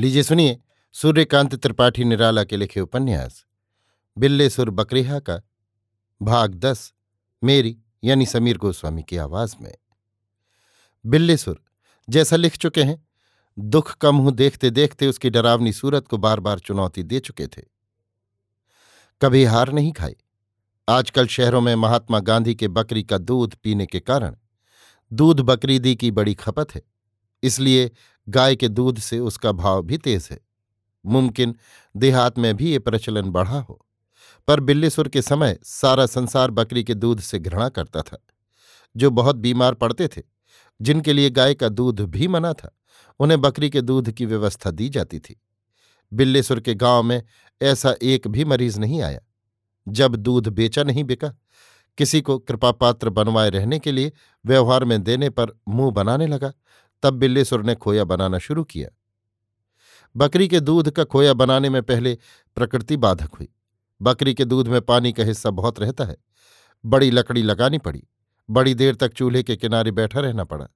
लीजिए सुनिए, सूर्यकांत त्रिपाठी निराला के लिखे उपन्यास। बिल्लेसुर बकरेहा का, भाग दस, मेरी यानी समीर गोस्वामी की आवाज़ में। बिल्लेसुर जैसा लिख चुके हैं, दुख कम हूँ देखते देखते उसकी डरावनी सूरत को बार बार चुनौती दे चुके थे। कभी हार नहीं खाई। आजकल शहरों में महात्मा गांधी के बकरी का दूध पीने के कारण, दूध बकरीदी की बड़ी खपत है। इसलिए गाय के दूध से उसका भाव भी तेज है। मुमकिन देहात में भी ये प्रचलन बढ़ा हो, पर बिल्लीसुर के समय सारा संसार बकरी के दूध से घृणा करता था। जो बहुत बीमार पड़ते थे, जिनके लिए गाय का दूध भी मना था, उन्हें बकरी के दूध की व्यवस्था दी जाती थी। बिल्लेसुर के गाँव में ऐसा एक भी मरीज़ नहीं आया। जब दूध बेचा नहीं बिका, किसी को कृपापात्र बनवाए रहने के लिए व्यवहार में देने पर मुँह बनाने लगा तब बिल्लेसुर ने खोया बनाना शुरू किया। बकरी के दूध का खोया बनाने में पहले प्रकृति बाधक हुई। बकरी के दूध में पानी का हिस्सा बहुत रहता है। बड़ी लकड़ी लगानी पड़ी। बड़ी देर तक चूल्हे के किनारे बैठा रहना पड़ा।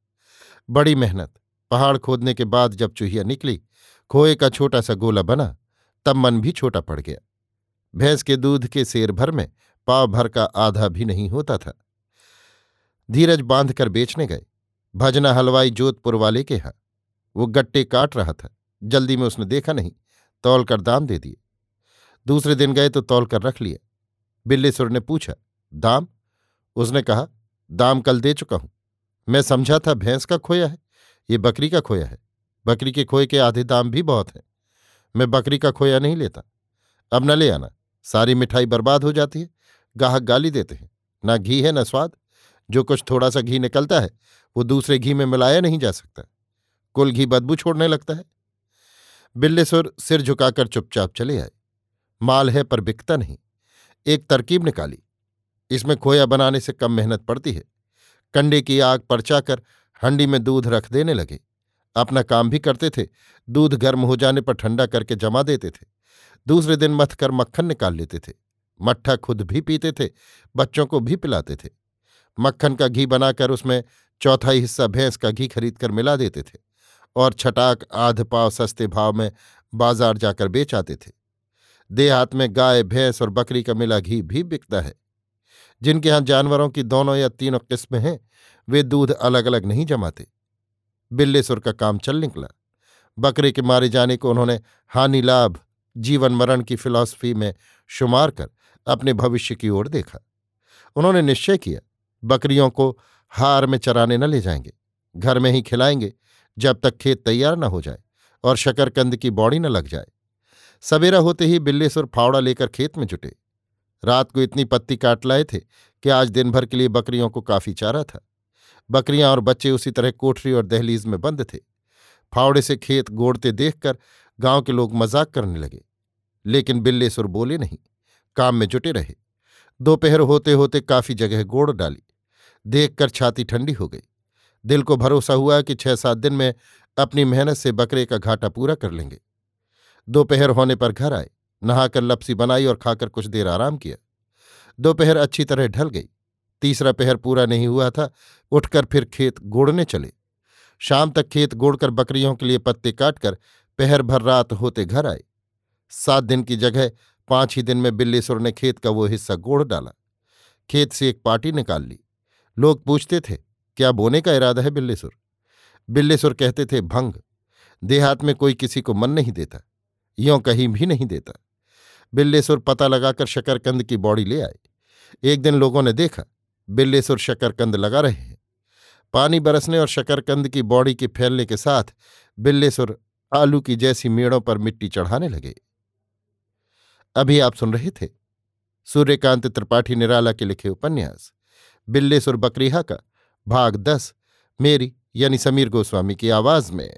बड़ी मेहनत। पहाड़ खोदने के बाद जब चूहिया निकली, खोए का छोटा सा गोला बना, तब मन भी छोटा पड़ गया। भैंस के दूध के शेर भर में पाव भर का आधा भी नहीं होता था। धीरज बाँध कर बेचने गए। भजना हलवाई जोधपुर वाले के यहाँ। वो गट्टे काट रहा था। जल्दी में उसने देखा नहीं तौल कर दाम दे दिए। दूसरे दिन गए तो तौल कर रख लिया बिल्लेसुर ने पूछा, दाम? उसने कहा, दाम कल दे चुका हूँ। मैं समझा था भैंस का खोया है, ये बकरी का खोया है। बकरी के खोए के आधे दाम भी बहुत हैं। मैं बकरी का खोया नहीं लेता। अब न ले आना। सारी मिठाई बर्बाद हो जाती है। गाहक गाली देते हैं। ना घी है, न स्वाद। जो कुछ थोड़ा सा घी निकलता है, वो दूसरे घी में मिलाया नहीं जा सकता। कुल घी बदबू छोड़ने लगता है। बिल्लेसुर सिर झुकाकर चुपचाप चले आए। माल है पर बिकता नहीं। एक तरकीब निकाली। इसमें खोया बनाने से कम मेहनत पड़ती है। कंडे की आग परचाकर हंडी में दूध रख देने लगे। अपना काम भी करते थे। दूध गर्म हो जाने पर ठंडा करके जमा देते थे। दूसरे दिन मथ कर मक्खन निकाल लेते थे। मट्ठा खुद भी पीते थे। बच्चों को भी पिलाते थे। मक्खन का घी बनाकर उसमें चौथाई हिस्सा भैंस का घी खरीद कर मिला देते थे और छटाक, आध पाव सस्ते भाव में बाज़ार जाकर बेच आते थे। देहात में गाय, भैंस और बकरी का मिला घी भी बिकता है। जिनके यहाँ जानवरों की दोनों या तीनों किस्में हैं, वे दूध अलग अलग नहीं जमाते। बिल्लेसुर का काम चल निकला। बकरे के मारे जाने को उन्होंने हानि लाभ, जीवन मरण की फिलॉसफी में शुमार कर अपने भविष्य की ओर देखा। उन्होंने निश्चय किया बकरियों को हार में चराने न ले जाएँगे। घर में ही खिलाएँगे, जब तक खेत तैयार न हो जाए और शकरकंद की बॉडी न लग जाए। सवेरा होते ही बिल्लेसुर फावड़ा लेकर खेत में जुटे। रात को इतनी पत्ती काट लाए थे कि आज दिन भर के लिए बकरियों को काफ़ी चारा था। बकरियाँ और बच्चे उसी तरह कोठरी और दहलीज में बंद थे। फावड़े से खेत गोड़ते देखकर गाँव के लोग मज़ाक करने लगे। लेकिन बिल्लेसुर बोले नहीं, काम में जुटे रहे। दोपहर होते होते काफ़ी जगह गोड़ डाली। देखकर छाती ठंडी हो गई। दिल को भरोसा हुआ कि छह सात दिन में अपनी मेहनत से बकरे का घाटा पूरा कर लेंगे। दोपहर होने पर घर आए, नहाकर लपसी बनाई और खाकर कुछ देर आराम किया। दोपहर अच्छी तरह ढल गई। तीसरा पहर पूरा नहीं हुआ था, उठकर फिर खेत गोड़ने चले। शाम तक खेत गोड़कर बकरियों के लिए पत्ते काटकर पहर भर रात होते घर आए। सात दिन की जगह पाँच ही दिन में बिल्लीसुर ने खेत का वो हिस्सा गोड़ डाला। खेत से एक पार्टी निकाल ली। लोग पूछते थे, क्या बोने का इरादा है बिल्लीसुर? बिल्लीसुर कहते थे, भंग, देहात में कोई किसी को मन नहीं देता, यों कहीं भी नहीं देता। बिल्लेसुर पता लगाकर शकरकंद की बॉडी ले आए। एक दिन लोगों ने देखा, बिल्लेसुर शकरकंद लगा रहे हैं। पानी बरसने और शकरकंद की बॉडी के फैलने के साथ बिल्लेसुर आलू की जैसी मेड़ों पर मिट्टी चढ़ाने लगे। अभी आप सुन रहे थे, सूर्यकांत त्रिपाठी निराला के लिखे उपन्यास। बिल्लेसुर बकरीहा का भाग दस मेरी यानी समीर गोस्वामी की आवाज़ में।